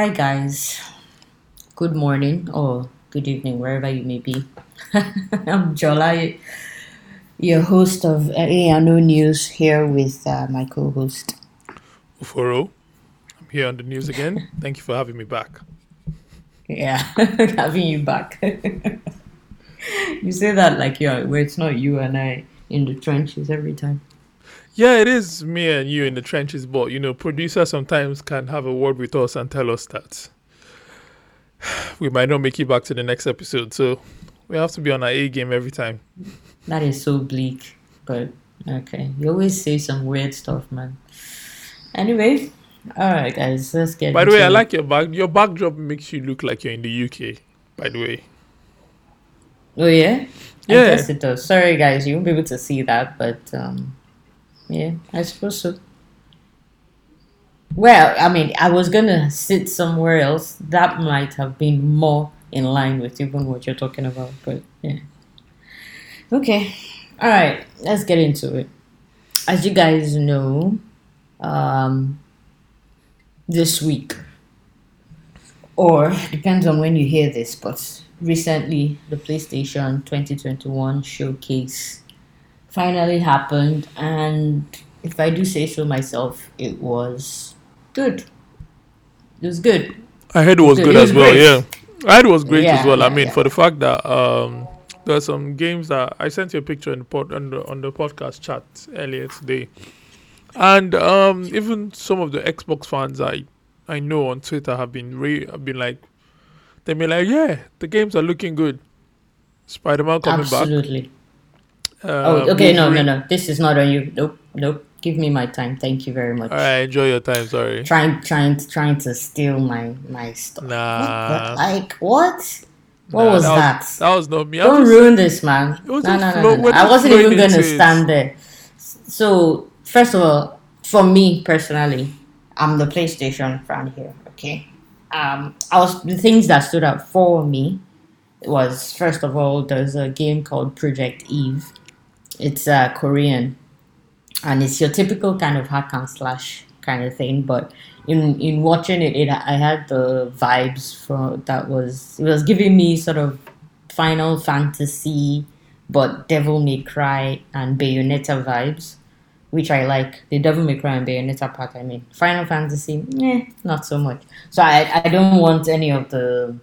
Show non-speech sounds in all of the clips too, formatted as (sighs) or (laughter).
Hi, guys. Good morning or good evening, wherever you may be. (laughs) I'm Jola, your host of ANO News, here with uh, my co host. Uforo, I'm here on the news again. (laughs) Thank you for having me back. Yeah, (laughs) having you back. you say that like you're, where it's not you and I in the trenches every time. Yeah, it is me and you in the trenches, but you know, producer sometimes can have a word with us and tell us that we might not make it back to the next episode. So we have to be on our A game every time. That is so bleak, but okay. You always say some weird stuff, man. Anyway, all right, guys, let's get. By the way, I like your back. Your backdrop makes you look like you're in the UK. By the way. Oh yeah. Yeah. I guess it does. Sorry, guys, you won't be able to see that, but um, yeah, I suppose so. Well, I mean, I was gonna sit somewhere else. That might have been more in line with even what you're talking about, but yeah. Okay, all right, let's get into it. As you guys know, um, this week, or depends on when you hear this, but recently the PlayStation 2021 showcase finally happened, and if I do say so myself, it was good. It was good. I heard it was It good was as well. great. Yeah, I heard it was great as Yeah, well. I mean, yeah. for the fact that um, there are some games that I sent you a picture in the pod, on the on the podcast chat earlier today, and um, even some of the Xbox fans I I know on Twitter have been re- have been like, they've been like, yeah, the games are looking good. Spider Man coming Absolutely. back. Oh, uh, okay. No, no, no. This is not on you. Nope, nope. Give me my time. Thank you very much. All right, enjoy your time. Sorry. Trying, trying, trying to steal my my stuff. Nah. the- like what? What Nah, was that that? Was, that was not me. Don't ruin this, man. No, no, no, no, no. I wasn't even gonna into it. stand there. So, first of all, for me personally, I'm the PlayStation fan here. Okay. Um, I was the things that stood out for me was first of all, there's a game called Project Eve. It's uh, Korean, and it's your typical kind of hack and slash kind of thing. But in in watching it, it I had the vibes from that was it was giving me sort of Final Fantasy, but Devil May Cry and Bayonetta vibes, which I like. The Devil May Cry and Bayonetta part, I mean. Final Fantasy, eh, not so much. So I, I don't want any of the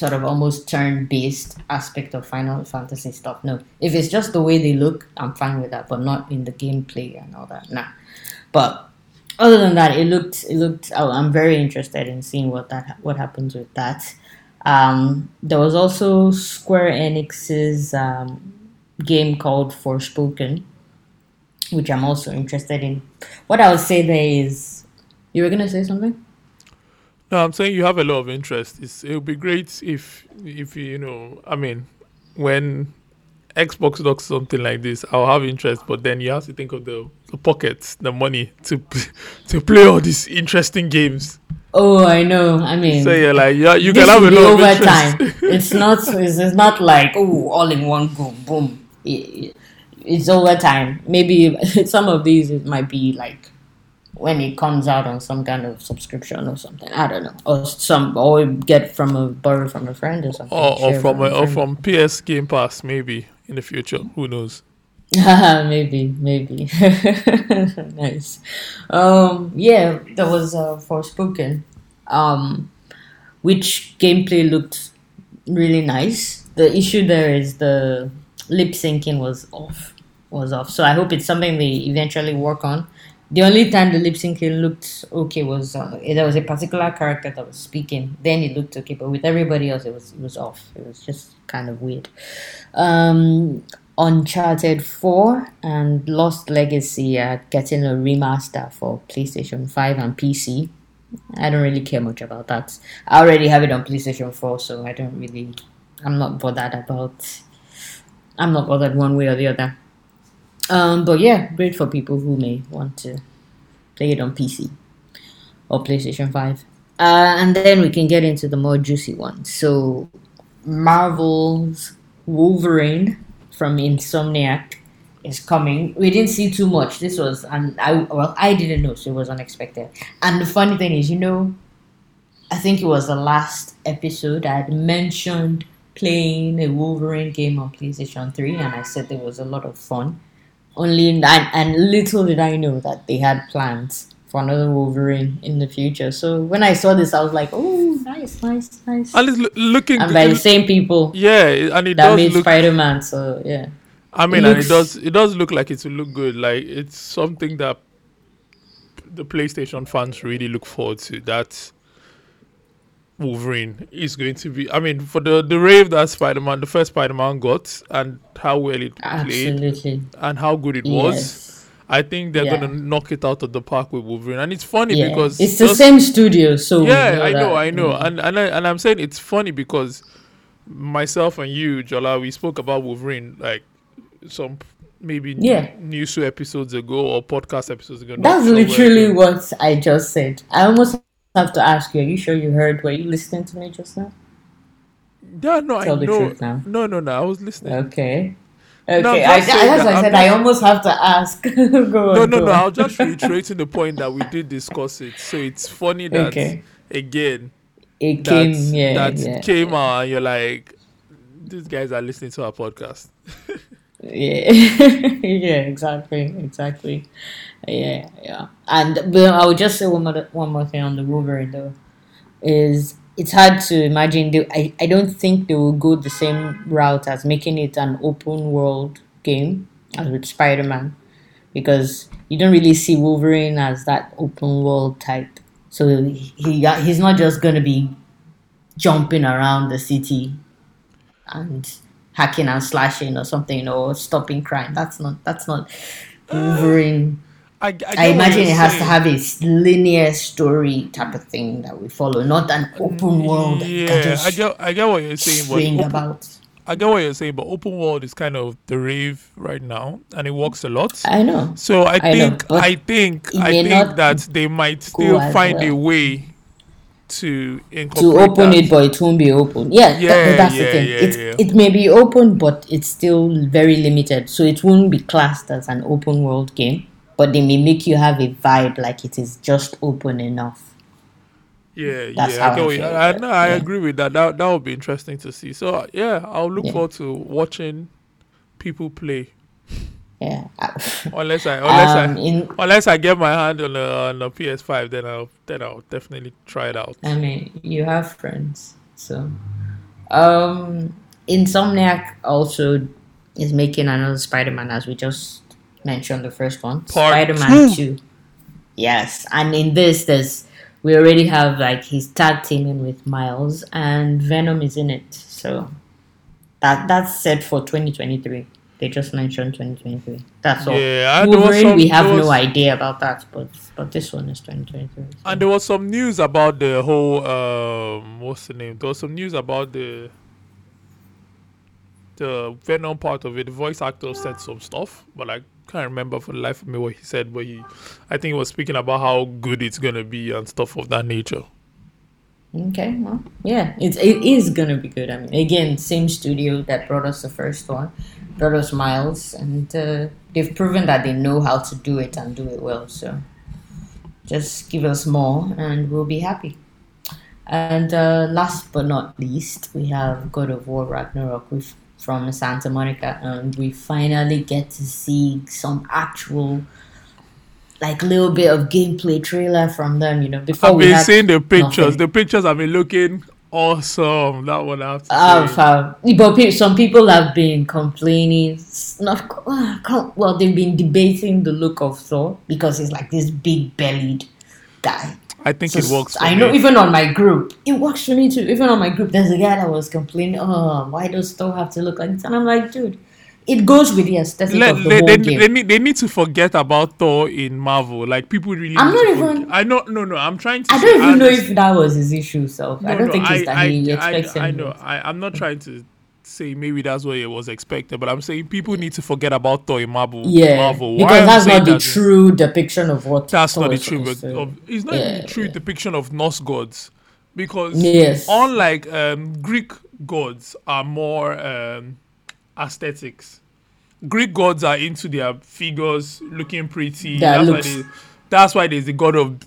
sort of almost turn based aspect of Final Fantasy stuff. No. If it's just the way they look, I'm fine with that, but not in the gameplay and all that. Nah. But other than that, it looked it looked. Oh, I'm very interested in seeing what that what happens with that. Um, there was also Square Enix's um, game called Forspoken, which I'm also interested in. What I would say there is, you were gonna say something. No, I'm saying you have a lot of interest. It's, it would be great if, if you, you know, I mean, when Xbox does something like this, I'll have interest. But then you have to think of the, the pockets, the money to (laughs) to play all these interesting games. Oh, I know. I mean, So you're like, yeah, you can have a lot of overtime. interest. (laughs) it's not. It's, it's not like oh, all in one go, boom. It, it's overtime. Maybe (laughs) some of these it might be like when it comes out on some kind of subscription or something. I don't know, or some or get from a borrow from a friend or something. or, or share from a, or from PS Game Pass maybe in the future. Who knows? (laughs) maybe, maybe. (laughs) nice. Um, yeah, that was uh, Forspoken, um, which gameplay looked really nice. The issue there is the lip syncing was off, was off. So I hope it's something they eventually work on. The only time the lip syncing looked okay was uh, there was a particular character that was speaking. Then it looked okay, but with everybody else, it was it was off. It was just kind of weird. Um, Uncharted 4 and Lost Legacy are getting a remaster for PlayStation 5 and PC. I don't really care much about that. I already have it on PlayStation 4, so I don't really. I'm not bothered about. I'm not bothered one way or the other. Um, but yeah, great for people who may want to play it on PC or PlayStation 5. Uh, and then we can get into the more juicy ones. So, Marvel's Wolverine from Insomniac is coming. We didn't see too much. This was, and I well, I didn't know, so it was unexpected. And the funny thing is, you know, I think it was the last episode I had mentioned playing a Wolverine game on PlayStation 3 and I said there was a lot of fun. Only and, and little did I know that they had plans for another Wolverine in the future. So when I saw this, I was like, "Oh, nice, nice, nice." And it's loo- looking And by the same people yeah, and it that does made look. Spider Man, so yeah. I mean, it and it does it does look like it will look good. Like it's something that the PlayStation fans really look forward to. That Wolverine is going to be. I mean, for the the rave that Spider Man, the first Spider Man got, and how well it played, and how good it was. I think they're Yeah. gonna knock it out of the park with Wolverine, and it's funny Yeah. because it's the just- same studio, so yeah, I know, that. I know, Mm. and and I, and I'm saying it's funny because myself and you, Jola, we spoke about Wolverine like some maybe Yeah. news episodes ago or podcast episodes ago. That's literally it- what I just said. I almost have to ask you, are you sure you heard? Were you listening to me just now? Yeah, no, Tell I the know. truth now. No, no, no. I was listening. Okay. No, Okay, just I, I, as that I said, I almost have to ask. (laughs) go on, no, no, go no. I on. was just reiterating the point that we did discuss it. So it's funny that Okay. again It that came, yeah, that yeah, came out and you're like, these guys are listening to our podcast. (laughs) yeah, (laughs) yeah, exactly, exactly, yeah, yeah. And but I would just say one more, one more thing on the Wolverine though, is it's hard to imagine. I, I don't think they will go the same route as making it an open world game as with Spider Man, because you don't really see Wolverine as that open world type. So he he's not just gonna be jumping around the city and hacking and slashing or something or stopping crime. That's not that's not uh, Wolverine. I, I, I imagine it has to have a s- linear story type of thing that we follow, not an open world that you can Yeah, I get, I get what you're saying, but open, about. I get what you're saying, but open world is kind of the rave right now, and it works a lot. I know. So I I think, but I think, I think not that they might still find a way to To open that. it, but it won't be open. Yeah, Yeah, that's yeah, the thing. yeah. It may be open, but it's still very limited. So it won't be classed as an open world game, but they may make you have a vibe like it is just open enough. Yeah, That's yeah, I how get I what feel, I, but, no, I agree with that. That that would be interesting to see. So yeah, I'll look forward to watching people play. Yeah. (laughs) Unless I, unless um, I, in unless I get my hand on a on a PS5, then I'll then I'll definitely try it out. I mean, you have friends, so. Um, Insomniac also is making another Spider-Man, as we just mentioned the first one, Part Spider-Man Two. Yes, and in this, there's we already have like he's tag teaming with Miles, and Venom is in it, so that that's set for 2023. They just mentioned 2023. That's all. Yeah, and there was Wolverine, some- we have there no idea about that, but but this one is 2023. so- And there was some news about the whole um what's the name? There was some news about the the Venom part of it. The voice actor said some stuff, but I can't remember for the life of me what he said. But he, I think he was speaking about how good it's gonna be and stuff of that nature. Okay, well, yeah, it's it is gonna be good. I mean, again, same studio that brought us the first one, brought us Miles, and uh, they've proven that they know how to do it and do it well. So, just give us more, and we'll be happy. And uh, last but not least, we have God of War Ragnarok with from Santa Monica, and we finally get to see some actual. Like little bit of gameplay trailer from them, you know. Before I've been had seeing the pictures. nothing. The pictures have been looking awesome. That one I have to Oh, say. But pe- some people have been complaining. Not ah, well, they've been debating the look of Thor because he's like this big bellied guy. I think So it works. I know me. even on my group, it works for me too. Even on my group, there's a guy that was complaining, "Oh, why does Thor have to look like this?" And I'm like, dude, it goes with the aesthetic Let- of the they, whole they, game. they need, they need to forget about Thor in Marvel. Like people really. I'm not even- forget- I know. No, no. I'm trying to. I don't even know if that was his issue. So I don't no, think it's I, that he expects I, I know. I, I'm not trying to say maybe that's what it was expected, but I'm saying people need to forget about Thor in Marvel. Yeah, Marvel. Because that's not the that true depiction of what. That's Thor not the true. supposed But to- of, it's not even Yeah, the true yeah. depiction of Norse gods, because Yes. unlike um, Greek gods are more um, aesthetics. Greek gods are into their figures looking pretty. That's why they That's why there's the god of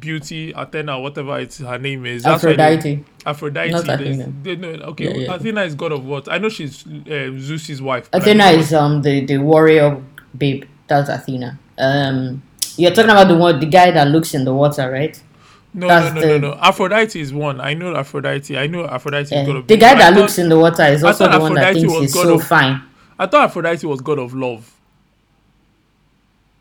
beauty, Athena, whatever it's her name is. That's Aphrodite. Aphrodite. Not Athena. they- no, okay, Yeah, yeah. Athena is god of what? I know she's uh, Zeus's wife. Athena is um the, the warrior babe. That's Athena. Um, you're talking about the one, the guy that looks in the water, right? No, That's no, no, no, the- no. Aphrodite is one. I know Aphrodite. I know Aphrodite Yeah. is god of The guy that thought- looks in the water is also the one that thinks he's god so of- fine. I thought Aphrodite was god of love.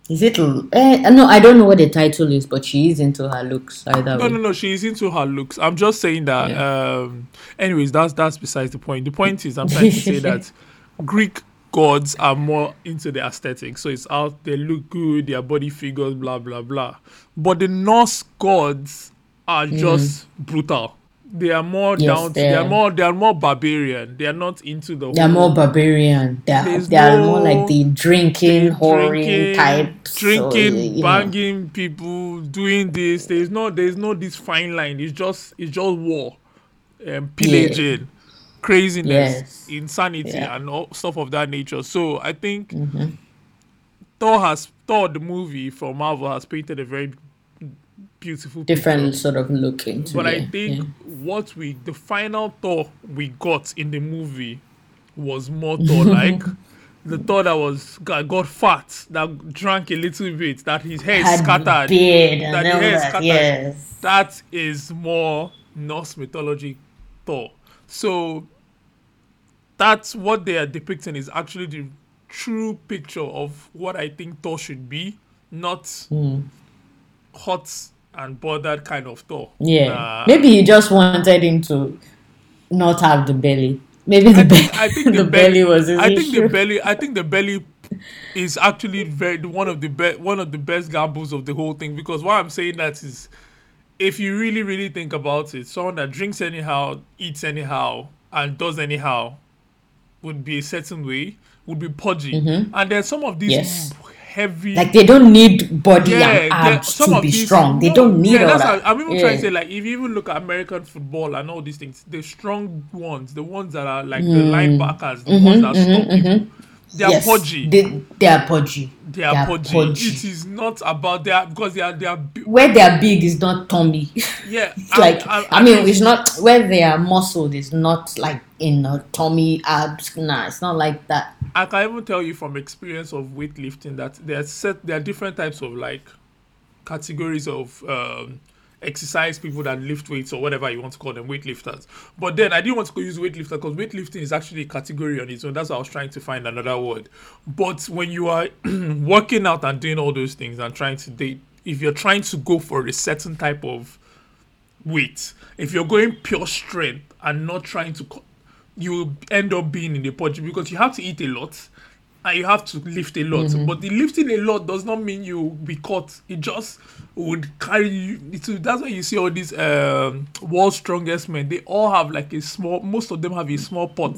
Is it? Eh, no, I don't know what the title is, but she is into her looks either No, way. no, no. She's into her looks. I'm just saying that. Um, anyways, that's that's besides the point. The point is, I'm trying to say (laughs) that Greek gods are more into the aesthetics. So it's out. They look good. Their body figures, blah blah blah. But the Norse gods are just brutal. They are more Mm. Yes, down. They they are are. more. They are more barbarian. They are not into the. They're more barbarian. They're, There's they're more like the drinking, whoring types. drinking, know. banging people, doing this. There's no, there's no this fine line. It's just, it's just war, um, pillaging, craziness, Yes. insanity, Yeah. and all stuff of that nature. So I think Mm-hmm. Thor has Thor the movie from Marvel has painted a very beautiful different picture. sort of look into But I think yeah. what we the final Thor we got in the movie was more Thor like. (laughs) the Thor that was got, got fat, that drank a little bit, that his hair is scattered. beard that all hair that. scattered. Yes. That is more Norse mythology Thor. So that's what they are depicting is actually the true picture of what I think Thor should be, not Hmm. hot and bothered kind of Thor. Yeah. Nah. Maybe you just wanted him to not have the belly. Maybe the, belly, I think (laughs) the, the, belly was his I think issue. the belly. I think the belly is actually very one of the best one of the best gambles of the whole thing because why I'm saying that is if you really really think about it, someone that drinks anyhow, eats anyhow, and does anyhow would be a certain way, would be pudgy, mm-hmm. and then some of these Mm-hmm. Yes. heavy. like they don't need body yeah, and abs to be these- strong. They don't need yeah, all that. how- I'm even trying to say like if you even look at American football and all these things, the strong ones, the ones that are like the mm. linebackers, the mm-hmm, ones that mm-hmm, stop people, they are yes, pudgy. They, they are pudgy. They are pudgy. It is not about their because they are they are Where they are big is not tummy. (laughs) yeah. Like and- I and mean, it's- not where they are muscled. It's not like in a tummy abs. Nah, it's not like that. I can even tell you from experience of weightlifting that there are set there are different types of like categories of um, exercise people that lift weights or whatever you want to call them weightlifters. But then I didn't want to go use weightlifter because weightlifting is actually a category on its own. That's why I was trying to find another word. But when you are (clears throat) working out and doing all those things and trying to date, if you're trying to go for a certain type of weight, if you're going pure strength and not trying to, co- you end up being in the pudgy because you have to eat a lot you have to lift a lot. But the lifting a lot does not mean you will be caught. It just would carry you. That's why you see all these um, world's strongest men. They all have like a small. Most of them have a small pot,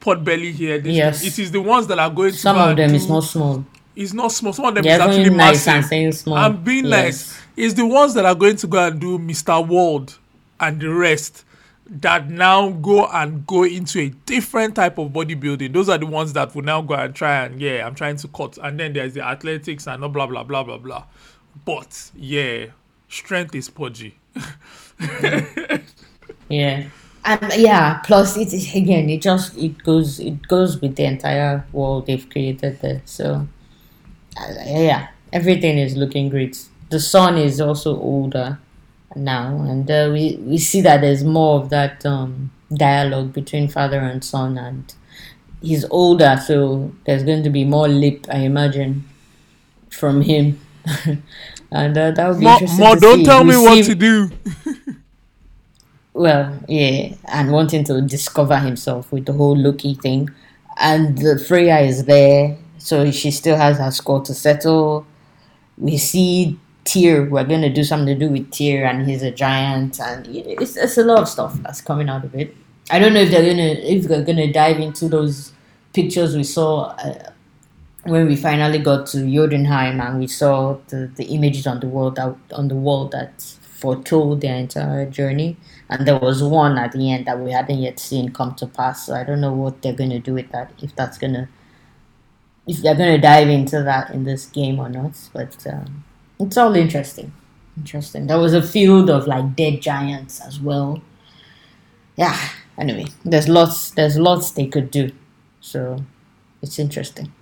pot belly here. This- Yes. it is the ones that are going to. Some go of and them do- is not small. it's not small. Some of them They're is actually nice massive. and saying small. I'm being Yes. nice. It's the ones that are going to go and do Mr. World and the rest that now go and go into a different type of bodybuilding. Those are the ones that will now go and try and yeah, I'm trying to cut. And then there's the athletics and blah blah blah blah blah. But yeah, strength is pudgy. (laughs) Yeah. And yeah, plus it is again it just it goes it goes with the entire world they've created there. So uh, yeah, everything is looking great. The son is also older now, and uh, we we see that there's more of that um, dialogue between father and son, and he's older, so there's going to be more lip, I imagine, from him. (laughs) and uh, that would be More, interesting. to don't see. tell We me what to do. well, yeah, and wanting to discover himself with the whole Loki thing. And uh, Freya is there, so she still has her score to settle. We see Tyr, we're going to do something to do with Tyr, and he's a giant, and it's, it's a lot of stuff that's coming out of it. I don't know if they're gonna if they're gonna dive into those pictures we saw uh, when we finally got to Jotunheim and we saw the, the images on the wall that on the wall that foretold their entire journey and there was one at the end that we hadn't yet seen come to pass so i don't know what they're to do with that if that's to if they're to dive into that in this game or not but um, it's all interesting. Interesting. There was a field of like dead giants as well. Yeah. Anyway, there's lots. There's lots they could do. So it's interesting.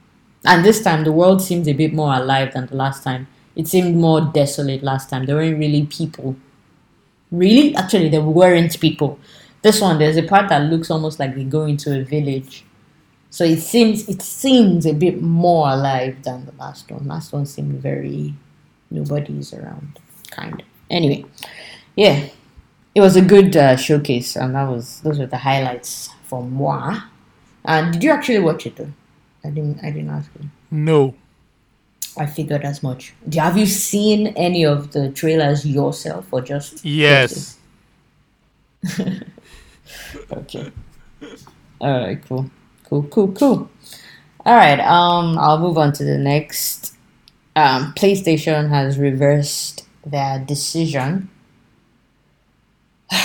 And this time the world seems a bit more alive than the last time. It seemed more desolate last time. There weren't really people. Really? Actually, there weren't people. This one, there's a part that looks almost like they go into a village. So it seems it seems a bit more alive than the last one. Last one seemed very nobody's around, kind of. Anyway, yeah, it was a good uh, showcase, and that was those were the highlights for moi. And did you actually watch it though? I didn't. I didn't ask you. No. I figured as much. Have you seen any of the trailers yourself, or just Yes. (laughs) Okay. All right. Cool. Cool. Cool. Cool. All right. Um, I'll move on to the next. Um, PlayStation has reversed their decision (sighs)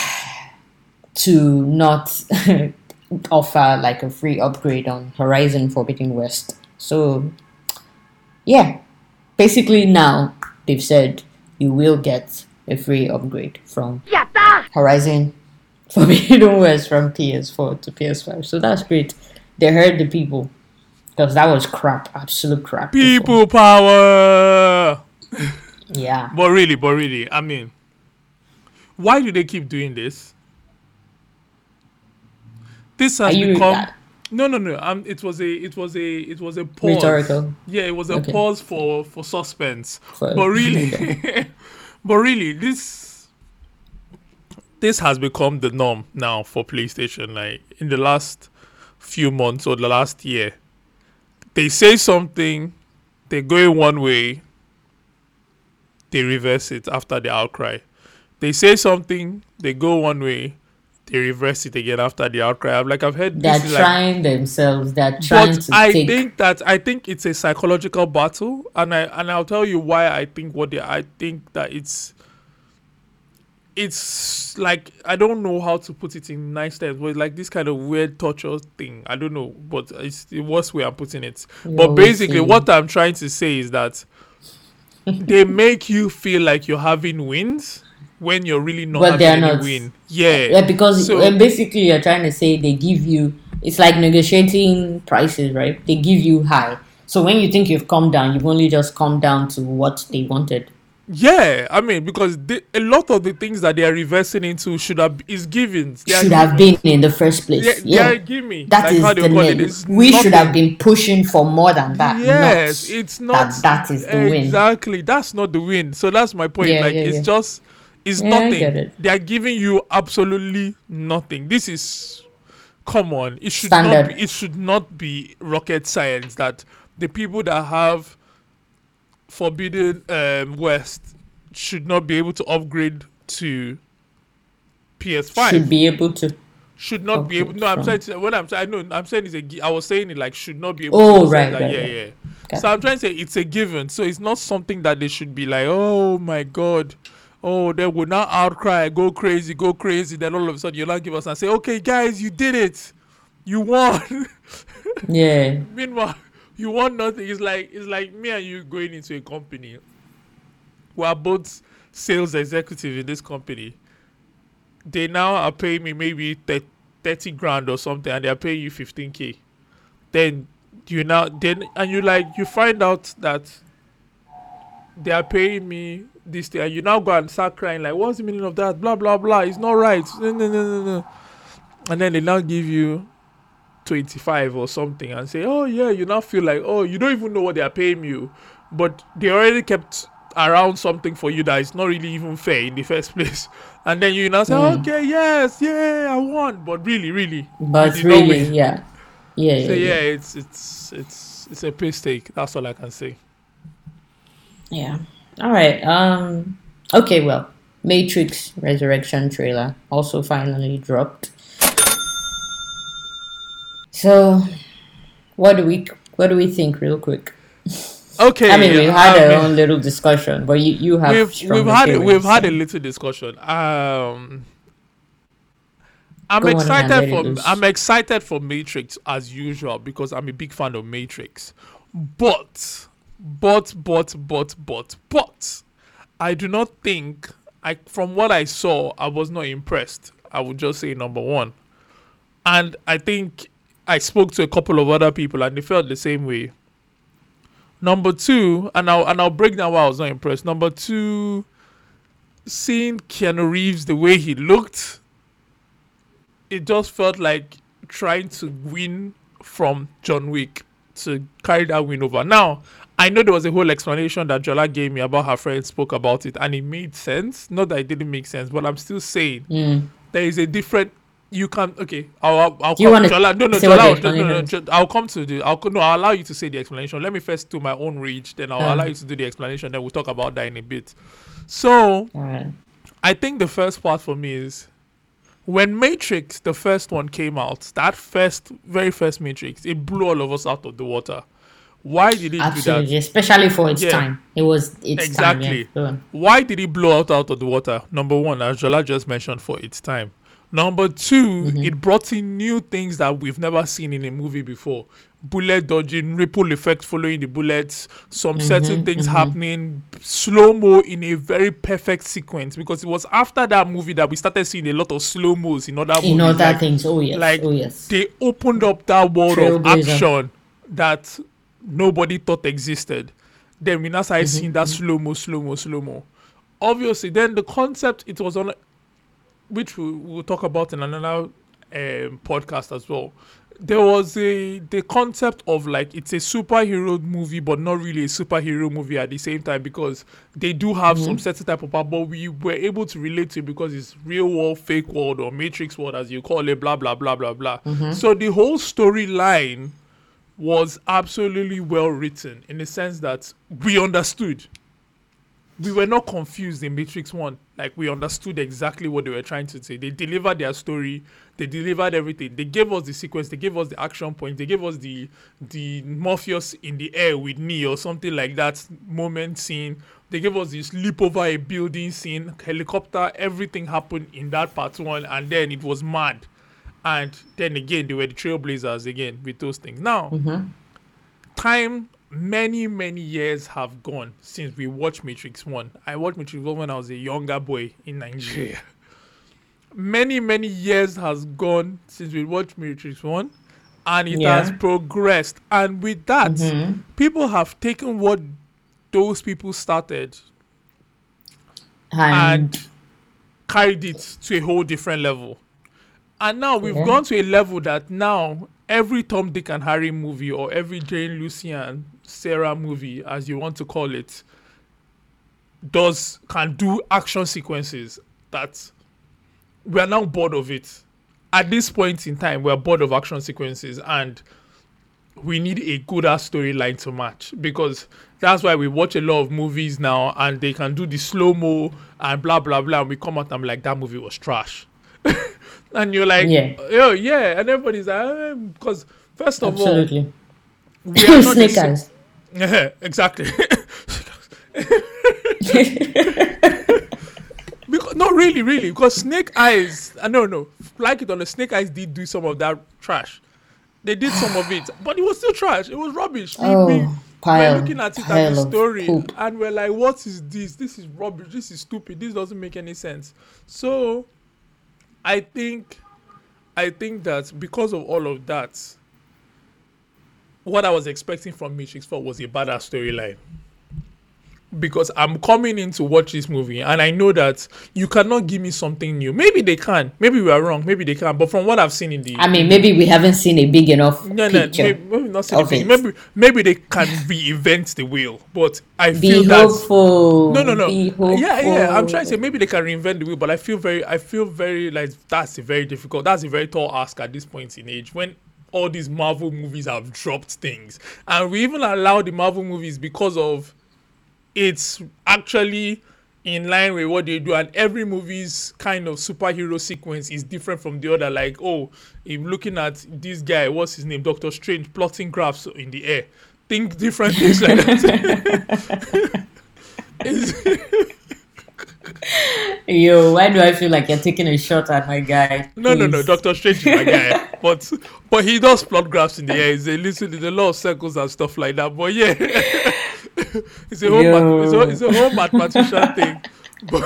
to not (laughs) offer like a free upgrade on Horizon Forbidden West. So, yeah, basically now they've said you will get a free upgrade from Horizon (laughs) Forbidden West from PS4 to PS5. So that's great. They heard the people because that was crap, absolute crap. before. People power. Yeah. But really, but really, I mean, why do they keep doing this? This has become that no, no, no. Um, it was a, it was a, it was a pause. rhetorical? Yeah, it was a Okay. pause for for suspense. For- but really, (laughs) (laughs) but really, this this has become the norm now for PlayStation. Like in the last few months or the last year, they say something, they go in one way, they reverse it after the outcry. They say something, they go one way, they reverse it again after the outcry. I'm like I've heard They're this is like trying themselves. They're trying but to I take. think that I think it's a psychological battle, and I and I'll tell you why I think what they, I think that it's it's like I don't know how to put it in nice terms, but it's like this kind of weird torture thing. I don't know, but it's the worst way I'm putting it. But basically, what I'm trying to say is that (laughs) they make you feel like you're having wins when you're really not But having not. win. Yeah, Yeah, because So- basically you're trying to say they give you. It's like negotiating prices, right? They give you high. So when you think you've come down, you've only just come down to what they wanted. Yeah, I mean, because they, a lot of the things that they are reversing into should have is givens. Are Should have been in the first place. Yeah, Yeah, they are gimme. that like is the it. name. It's We should have been pushing for more than that. Yes, not it's not that. That is the win. exactly. That's not the win. So that's my point. Yeah, like yeah, it's yeah. just it's Yeah, nothing. it. They are giving you absolutely nothing. This is come on. It should Standard. not. Be, it should not be rocket science that the people that have Forbidden um, West should not be able to upgrade to PS5 Should be able to. should not be able. No, I'm from- saying what I'm saying. No, I'm saying is a. I was saying it like should not be able. Oh, to right, that, right, yeah, right. yeah. Okay. So I'm trying to say it's a given. So it's not something that they should be like, oh my god, oh they will not outcry, go crazy, go crazy. Then all of a sudden you not give us and say, okay guys, you did it, you won. (laughs) Yeah. Meanwhile, you want nothing. It's like it's like me and you going into a company. We are both sales executive in this company. They now are paying me maybe thirty grand or something, and they are paying you fifteen k. Then you now then and you like you find out that they are paying me this thing, and you now go and start crying like, "What's the meaning of that?" Blah blah blah. It's not right. No no no no no. And then they now give you 25 or something and say, oh, yeah, you now feel like, oh, you don't even know what they are paying you. But they already kept around something for you that is not really even fair in the first (laughs) place. And then you now say, Mm. okay, yes, yeah, I won. But really, really, But really, yeah. Yeah, yeah, so yeah, yeah. it's it's it's it's a piss take. That's all I can say. Yeah. All right. Um. Okay. Well, Matrix Resurrection trailer also finally dropped. So, what do we what do we think, real quick? Okay, (laughs) I mean, we've had I our own little discussion, but you you have we've we've had opinions, we've had a little discussion. Um, I'm Go excited for loose. I'm excited for Matrix as usual because I'm a big fan of Matrix. But But, but, but, but, but, I do not think, I from what I saw, I was not impressed. I would just say number one. And I think I spoke to a couple of other people and they felt the same way. Number two, and I'll and I'll break down why I was not impressed. Number two, seeing Keanu Reeves the way he looked, it just felt like trying to win from John Wick to carry that win over. Now, I know there was a whole explanation that Jola gave me about her friend spoke about it, and it made sense. Not that it didn't make sense, but I'm still saying Mm. there is a different. You can okay. I'll I'll, I'll Do you come. Jola, no no Jola, no, no, no, I'll come to the. I'll no. I'll allow you to say the explanation. Let me first do my own reach. Then I'll Ah. allow you to do the explanation. Then we'll talk about that in a bit. So. I think the first part for me is when Matrix, the first one came out, that first, very first Matrix, it blew all of us out of the water. Why did it do that? Absolutely, especially for its Yeah. time. It was its Exactly. time. Yeah. Why did it blow out, out of the water? Number one, as Jola just mentioned, for its time. Number 2 mm-hmm. it brought in new things that we've never seen in a movie before. Bullet dodging, ripple effect following the bullets, some mm-hmm, certain things mm-hmm. happening, slow mo in a very perfect sequence. Because it was after that movie that we started seeing a lot of slow mos in other In movies. other like- things. Oh yes. like oh yes. they opened up that world of action that nobody thought existed. Then we now started Mm-hmm, seeing that slow mo, slow mo, slow mo. Obviously, then the concept it was on, which we will talk about in another um, podcast as well. There was a the concept of like it's a superhero movie, but not really a superhero movie at the same time because they do have some certain type of power, but we were able to relate to it because it's real world, fake world, or matrix world as you call it, blah blah blah blah blah. So the whole storyline was absolutely well written in the sense that we understood. We were not confused in Matrix 1. Like, we understood exactly what they were trying to say. They delivered their story, they delivered everything. They gave us the sequence, they gave us the action point, they gave us the the Morpheus in the air with me or something like that moment scene. They gave us this leap over a building scene, helicopter, everything happened in that part one, and then it was mad. And then again, they were the trailblazers again with those things. Now, mm-hmm. time, many, many years have gone since we watched Matrix 1. I watched Matrix 1 when I was a younger boy in Nigeria. many, many years has gone since we watched Matrix 1 and it Yeah. has progressed. And with that, Mhm. people have taken what those people started And, and carried it to a whole different level. And now we've Yeah. gone to a level that now every Tom, Dick, and Harry movie, or every Jane, Lucy, and Sarah movie, as you want to call it, does can do action sequences that we are now bored of it. At this point in time, we are bored of action sequences and we need a good ass storyline to match because that's why we watch a lot of movies now and they can do the slow mo and blah blah blah. And we come out and I'm like, that movie was trash. (laughs) and you're like, Yeah. oh yeah, and everybody's like, um, because first of absolutely. all, we are not Snake eyes. yeah, exactly. (laughs) because no, really, really, because Snake Eyes, I no, no, like it or not, Snake Eyes did do some of that trash. They did some of it, but it was still trash. It was rubbish. Oh, we, we're looking at it pile as a story, poop. and we're like, "What is this? This is rubbish. This is stupid. This doesn't make any sense." So, I think, I think that because of all of that, what I was expecting from Matrix 4 was a badass storyline. Because I'm coming in to watch this movie and I know that you cannot give me something new. Maybe they can. Maybe we are wrong. Maybe they can. But from what I've seen in the I mean, maybe we haven't seen a big enough no, no, picture. maybe, maybe not it. Maybe maybe they can (sighs) reinvent the wheel. But I Be feel that hopeful. no, no, no. Hopeful. Yeah, yeah. I'm trying to say maybe they can reinvent the wheel, but I feel very, I feel very like that's a very difficult. That's a very tall ask at this point in age when all these Marvel movies have dropped things, and we even allow the Marvel movies because of it's actually in line with what they do and every movie's kind of superhero sequence is different from the other. Like oh if looking at this guy what's his name? Doctor strange plotting graphs in the air. Think different (laughs) things like that. Yo, why do I feel like you're taking a shot at my guy? no no no doctor strange is my guy. (laughs) But but he does plot graphs in the air. It's a little there's a lot of circles and stuff like that but yeah (laughs) it's a whole math, it's, a, it's a whole mathematician (laughs) thing. But,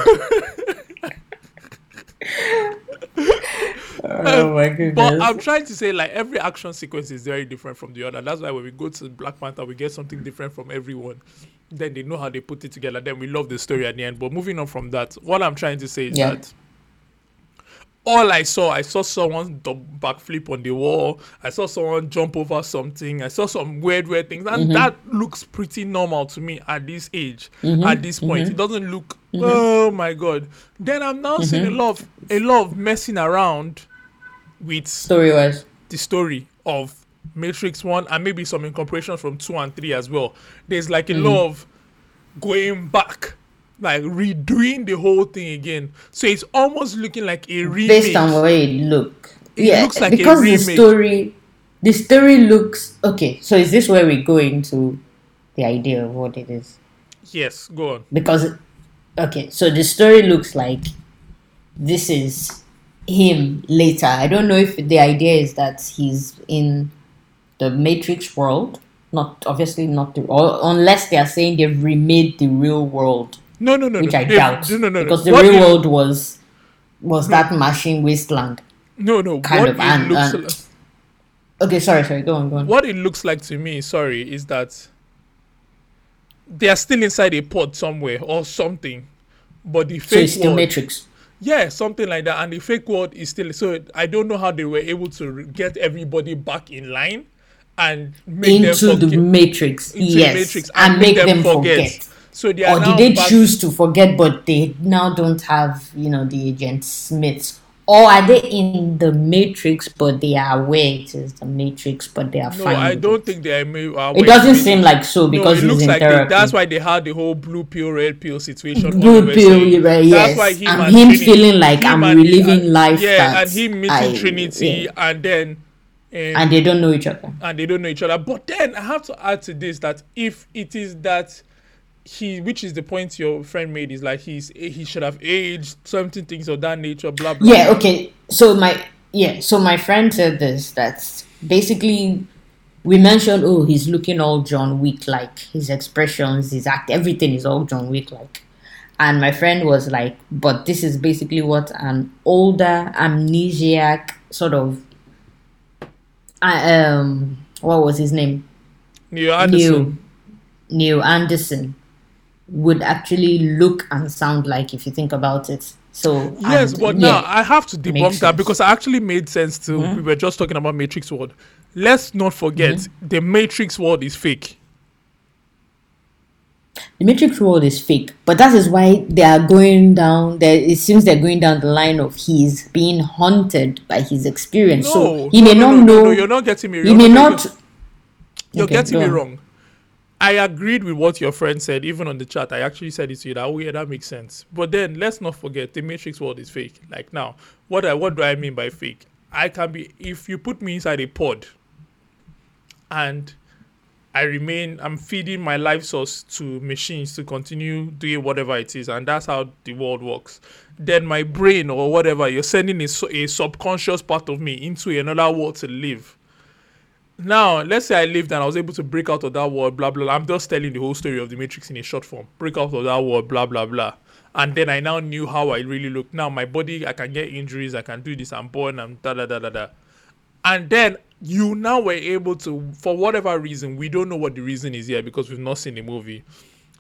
Oh um, my but. I'm trying to say like every action sequence is very different from the other. That's why when we go to Black Panther, we get something different from everyone. Then they know how they put it together. Then we love the story at the end. But moving on from that, what I'm trying to say is Yeah. that all I saw, I saw someone backflip on the wall. I saw someone jump over something. I saw some weird, weird things, and Mm-hmm. that looks pretty normal to me at this age. Mm-hmm. At this point, mm-hmm. it doesn't look. Mm-hmm. Oh my god! Then I'm now seeing a lot of a lot of messing around with Story wise. the story of Matrix 1 and maybe some incorporations from 2 and 3 as well. There's like a lot of going back, like redoing the whole thing again. So it's almost looking like a remake. Based on the way it look. It yeah, looks like because the story the story looks okay, so is this where we go into the idea of what it is? yes, go on. because okay so the story looks like this is him later i don't know if the idea is that he's in the matrix world not obviously not the or unless they are saying they've remade the real world No, no, no. which no. i doubt No, no, no. because the What real world was was that hmm. machine wasteland No, no. kind what of, and- looks and- like, okay sorry sorry go on go on what it looks like to me, sorry, is that they are still inside a pod somewhere or something. But the so fake it's still world, matrix Yeah, something like that. And the fake world is still so. I don't know how they were able to get everybody back in line and make into them the matrix into yes the matrix and, make them, forget. So they are or did they choose to forget but they now don't have you know the agent smiths or are they in the matrix but they are aware it is the matrix but they are No, fine I don't it? think they are. ma- are it doesn't seem like so because no, it looks like they, that's why they had the whole blue pill, red pill situation. Blue pill, right, yes. That's why him And and, him Trinity- feeling like I'm and- reliving and- life Yeah, and him meeting I- Trinity, yeah. and then. Um, and they don't know each other and they don't know each other. But then I have to add to this that if it is that he, which is the point your friend made, is like he's he should have aged, something things of that nature, blah blah. yeah okay so my yeah so my friend said this that basically we mentioned oh he's looking all john wick like his expressions his act everything is all john wick like and my friend was like but this is basically what an older amnesiac sort of I um what was his name Neil Anderson. Neil Neil Anderson would actually look and sound like if you think about it. So Yes, and, but yeah, now I have to debunk that because I actually made sense to. We were just talking about Matrix World. Let's not forget Mm-hmm. the Matrix World is fake. the Matrix world is fake, but that is why they are going down. There, it seems they're going down the line of he's being haunted by his experience. No, so he no, may no, not no, no, know. no, you're not getting me. he you're may not You're Okay, getting me on. wrong. I agreed with what your friend said, even on the chat. I actually said it to you that, oh, yeah, that makes sense. But then let's not forget the Matrix world is fake. Like now, what I what do I mean by fake? I can be if you put me inside a pod and I remain I'm feeding my life source to machines to continue doing whatever it is, and that's how the world works. Then my brain or whatever, you're sending a, a subconscious part of me into another world to live. Now, let's say I lived and I was able to break out of that world, blah blah. blah. I'm just telling the whole story of the Matrix in a short form. Break out of that world, blah blah blah. And then I now knew how I really look. Now my body, I can get injuries, I can do this, I'm born, I'm da da da da da. And then you now were able to, for whatever reason, we don't know what the reason is here because we've not seen the movie.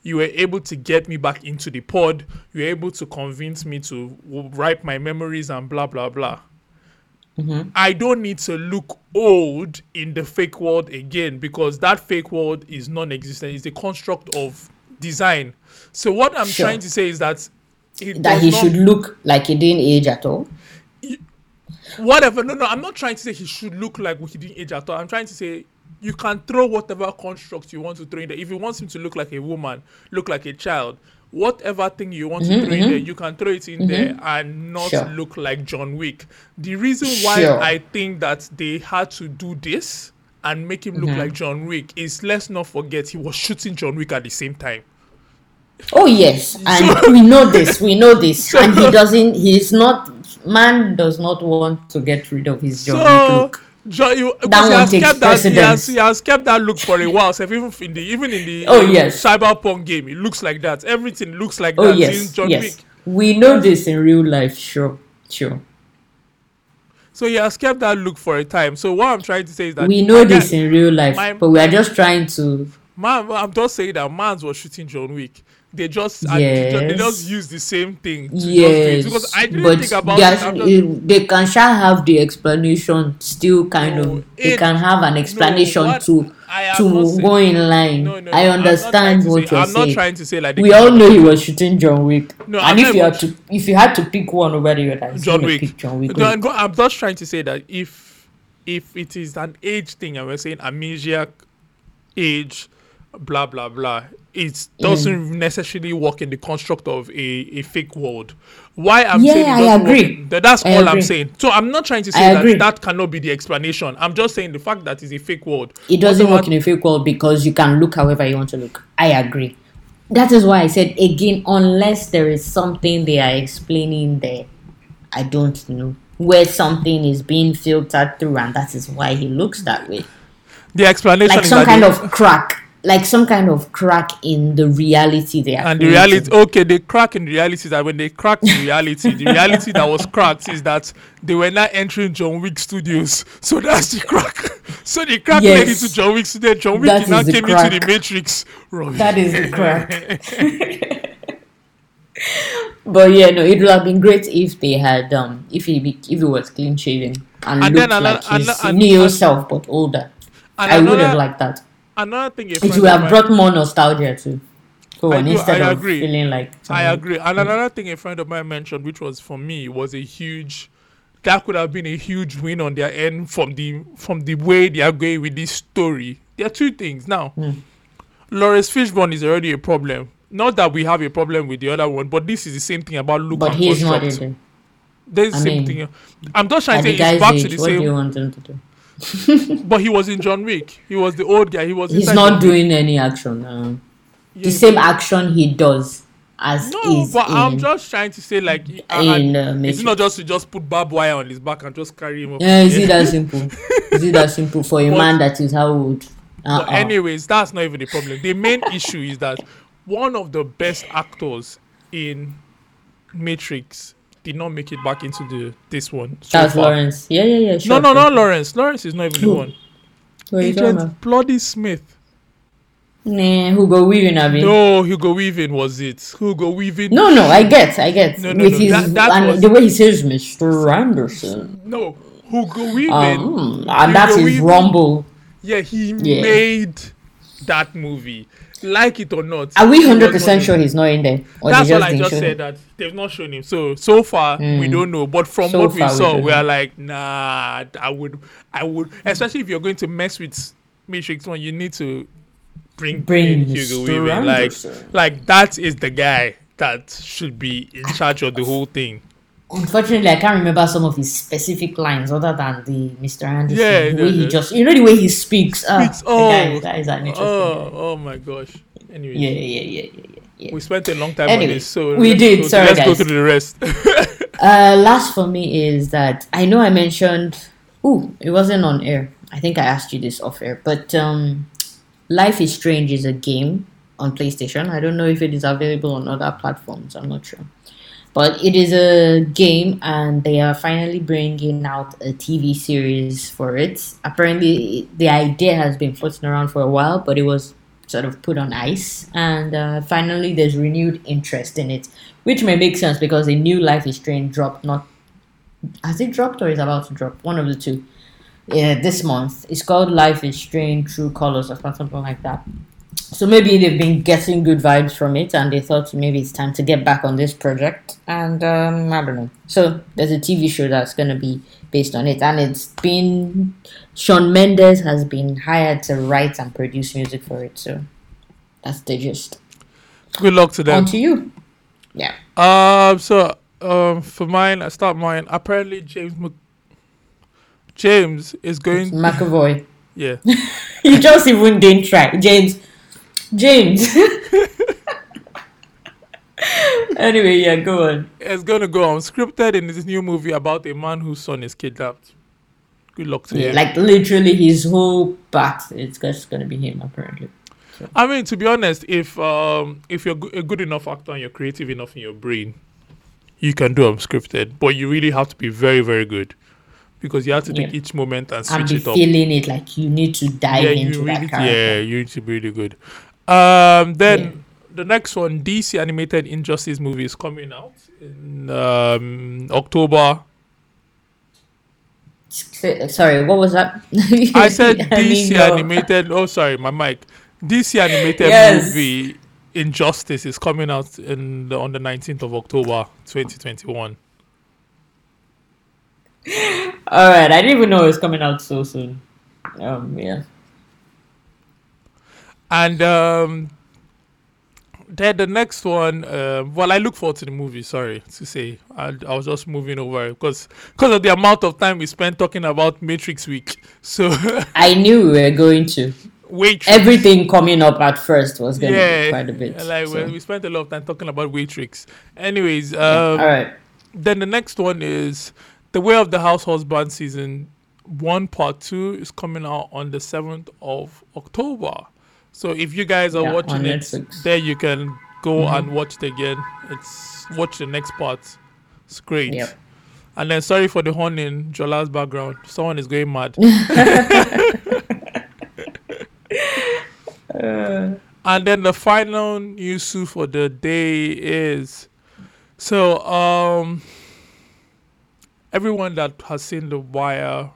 You were able to get me back into the pod. You were able to convince me to wipe my memories and blah blah blah. Mm-hmm. I don't need to look old in the fake world again because that fake world is non-existent. It's a construct of design. So what I'm Sure. trying to say is that that he not- should look like he didn't age at all. whatever. No, no, I'm not trying to say he should look like he didn't age at all. I'm trying to say you can throw whatever construct you want to throw in there. If you want him to look like a woman, look like a child, whatever thing you want to mm-hmm, throw in mm-hmm. there, you can throw it in there mm-hmm. and not Sure. look like John Wick. The reason why Sure. I think that they had to do this and make him look like John Wick is let's not forget he was shooting John Wick at the same time. Oh yes, (laughs) and we know this. We know this, and he doesn't. He's not. Man does not want to get rid of his John Wick look. John, you, That he has kept that. He has, he has kept that look for a while. So even in the even in the Oh, um, yes. cyberpunk game, it looks like that. Everything looks like Oh that yes, yes. Wick. We know this in real life. Sure, sure. So he has kept that look for a time. So what I'm trying to say is that We know this in real life, my- but we are just trying to. Man, I'm just saying that Mans was shooting John Wick. They just and they just use the same thing. To just do Yes, because I didn't but think about they, are- I'm just- they can shall have the explanation still kind No, of. They it- can have an explanation what to to go in line. No, no, I no, I'm understand what say- you're I'm not saying. trying to say like we all know he was shooting John Wick. No, and I'm if you had to, if you had to pick one over the other, John Wick. John Wick. No, I'm I'm just trying to say that if if it is an age thing and we're saying amnesia age blah blah blah it doesn't necessarily work in the construct of a, a fake world why i'm Yeah, saying it I doesn't work agree. in- that- that's I all i'm saying so i'm not trying to I say agree. that that cannot be the explanation i'm just saying the fact that it's a fake world it doesn't work in a fake world because you can look however you want to look. I agree. That is why I said again, unless there is something they are explaining there, I don't know where something is being filtered through, and that is why he looks that way. the explanation Like is some kind they- of crack, like some kind of crack in the reality they are. and the reality okay the crack in reality is that when they cracked the reality the reality that was cracked is that they were not entering john wick studios so that's the crack so the crack led into john wick studio john wick That now came into the matrix. That is the crack. (laughs) but yeah, no, it would have been great if they had um if he be, if he was clean shaven and, And looked then like another- his ano- ano- new ano- self but older. and I would have liked that. Another thing It would have brought more nostalgia too. Go I do- instead I of agree. feeling like I some- agree. And another thing a friend of mine mentioned, which was for me, was a huge. That could have been a huge win on their end from the from the way they are going with this story. There are two things now. Hmm. Laurence Fishburne is already a problem. Not that we have a problem with the other one, but this is the same thing about Luke. But he's not there. There's the same mean, thing. I'm just trying to say it's back to the what do you same. want him to do? (laughs) But he was in John Wick. He was the old guy. He was. He's not John Wick. doing any action. Uh, Yeah, the same action he does as No, is but in, I'm just trying to say like. I- I- in uh, It's not just to just put barbed wire on his back and just carry him up. Yeah, is it that (laughs) simple? Is it that simple for a But- man that is how old? Uh-uh. But anyways, that's not even the problem. The main (laughs) issue is that one of the best actors in Matrix did not make it back into the this one. so That's far. Laurence. Yeah, yeah, yeah. Sure, No, no, sure. not Laurence. Laurence is not even the one. What are you talking about? Agent Bloody Smith. Nah, Hugo Weaving, I mean. No, Hugo Weaving was it. Hugo Weaving. No, no, I get, I get. No, no, With no, his that- that and was- the way he says Mr. Anderson, No, Hugo Weaving. um, and that's his Weaving- rumble. Yeah, he Yeah. made that movie. Like it or not. Are we hundred percent sure he's not in there? Or That's what I just said. him? That they've not shown him. So so far we Mm. don't know. But from So what we far, we saw, we, are like, nah. I would, I would, especially if you're going to mess with Matrix One, you need to bring Bring. Hugo Weaving. Like, like that is the guy that should be in charge of the whole thing. Unfortunately, I can't remember some of his specific lines other than the Mr. Anderson. Yeah, the way he just, you know, the way he speaks. ah, Speaks, the guy, oh, that is an interesting. Oh, guy. oh my gosh. Anyway, Yeah, yeah, yeah, yeah, yeah. yeah. we spent a long time Anyway, on this, so we did, Go, sorry, let's go guys. through the rest. (laughs) Uh, last for me is that I know I mentioned. Ooh, it wasn't on air. I think I asked you this off air, but um, Life is Strange is a game on PlayStation. I don't know if it is available on other platforms. I'm not sure, but it is a game, and they are finally bringing out a TV series for it. Apparently, the idea has been floating around for a while, but it was sort of put on ice, and uh, finally, there's renewed interest in it which may make sense because a new Life is Strange dropped. Not has it dropped or is about to drop? One of the two. Yeah, this month. It's called Life is Strange True Colors or something like that. So maybe they've been getting good vibes from it, and they thought maybe it's time to get back on this project. And um, I don't know. So there's a TV show that's gonna be based on it, and it's been Shawn Mendes has been hired to write and produce music for it. So that's the gist. Good luck to them. On to you. Yeah. Um. So, um, for mine, I start mine. Apparently, James Mc- James is going. McAvoy. Yeah. (laughs) You just even didn't try. James. James. anyway, yeah, go on. is going to go unscripted in this new movie about a man whose son is kidnapped. Good luck to Yeah, him. like literally his whole part. It's just gonna be him apparently. I mean, to be honest, if um if you're a good enough actor and you're creative enough in your brain, you can do unscripted. But you really have to be very very good because you have to take Yeah. each moment and And switch be it up. feeling it like you need to dive yeah, into you that character. yeah, you need to be really good. Um, then Yeah. the next one, DC animated Injustice movie is coming out in um October. Sorry, what was that? (laughs) I said mean, DC no. animated. Oh, sorry, my mic. DC animated Yes. movie Injustice is coming out in the, on the 19th of October, 2021. All right, I didn't even know it was coming out so soon. Um, yeah. And um, then the next one, uh, well, I look forward to the movie. Sorry to say, I, I was just moving over because because of the amount of time we spent talking about Matrix Week. So (laughs) I knew we were going to. wait, Everything coming up at first was going to yeah, be quite a bit. like so. we- spent a lot of time talking about Matrix. Anyways, Yeah, um, All right. then the next one is the Way of the House Husband season one part two is coming out on the seventh of October. So if you guys are Yeah, watching it, Netflix. there you can go Mhm. and watch it again. It's watch the next part. It's great. Yep. And then sorry for the horn in Jola's background. Someone is going mad. Uh, (laughs) (laughs) And then the final news for the day is so um everyone that has seen the Wire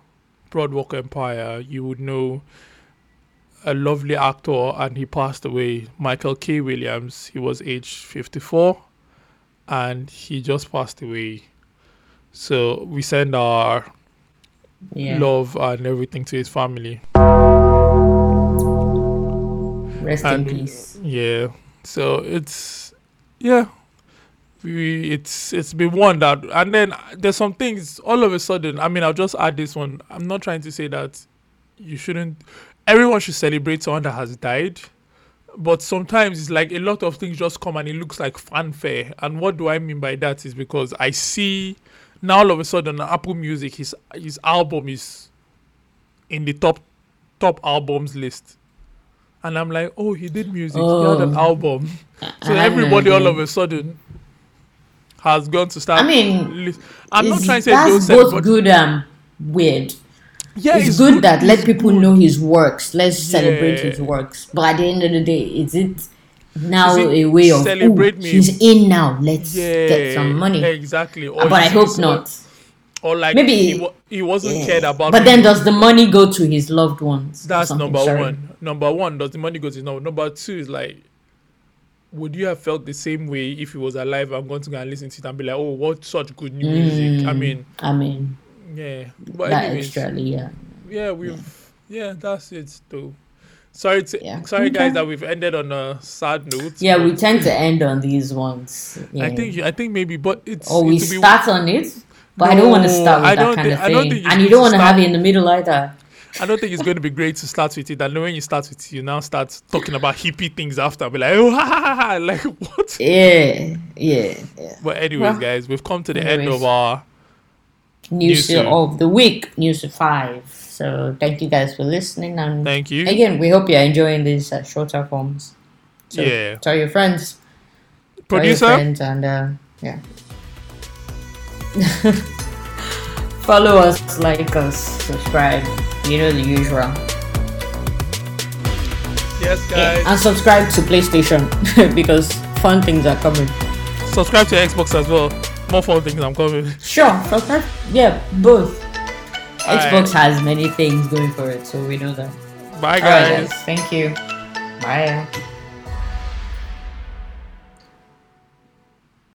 Boardwalk Empire, you would know a lovely actor and he passed away, Michael K. Williams. He was aged 54 and he just passed away. So we send our yeah. love and everything to his family. Rest in peace. Yeah. So it's yeah. We it's it's been one that and then there's some things all of a sudden. I mean, I'll just add this one. I'm not trying to say that you shouldn't. Everyone should celebrate someone that has died, but sometimes it's like a lot of things just come and it looks like fanfare. And what do I mean by that is because I see now all of a sudden Apple Music his his album is in the top top albums list. And I'm like, oh, he did music. He had an Oh. album. (laughs) So I had no everybody all of a sudden has gone to start. I mean, lis- I'm not trying to say don't that's both good and weird. Yeah, it's, good, that let people good. know his works. Let's celebrate his works. But at the end of the day, is it now Is it a way of celebrate "Ooh, me?" he's in now? Let's Yeah, get some money. Exactly. Or but I hope not. Or like Maybe- he, he wasn't Yeah. cared about. But then, does the money go to his loved ones? That's number Sorry. one. Number one, does the money go to his number? Number two is like, would you have felt the same way if he was alive? I'm going to go and listen to it and be like, oh, what such good music. I Mm, mean, I mean, yeah. But that anyways, extra, yeah. yeah, we've yeah. that's it though. Sorry to Yeah. sorry guys that we've ended on a sad note. Yeah, we tend to end on these ones. Yeah. I think I think maybe, but it's oh, or we it'll be- start on it, but I don't want to start with I that don't kind thi- of I don't thing. think And you don't want to start- have it in the middle either. I don't think it's going to be great to start with it. And then when you start with it, you now start talking about hippie things after. Be like, oh, (laughs) ha, ha, ha, ha. like what? Yeah, yeah, yeah. But anyways, Well, guys, we've come to the end of our News News of the week, news of five. So thank you guys for listening, and thank you. again, we hope you're enjoying these uh, shorter forms. So Yeah. tell your friends, tell your Producer, friends, and uh, yeah. (laughs) Follow us, like us, subscribe. You know the usual. yes, Yeah, guys, and subscribe to PlayStation (laughs) because fun things are coming. subscribe to Xbox as well. More fun things I'm coming. Sure, subscribe. Yeah, both. Alright. Xbox has many things going for it, so we know that. Bye, All right, guys. guys. Thank you. Bye.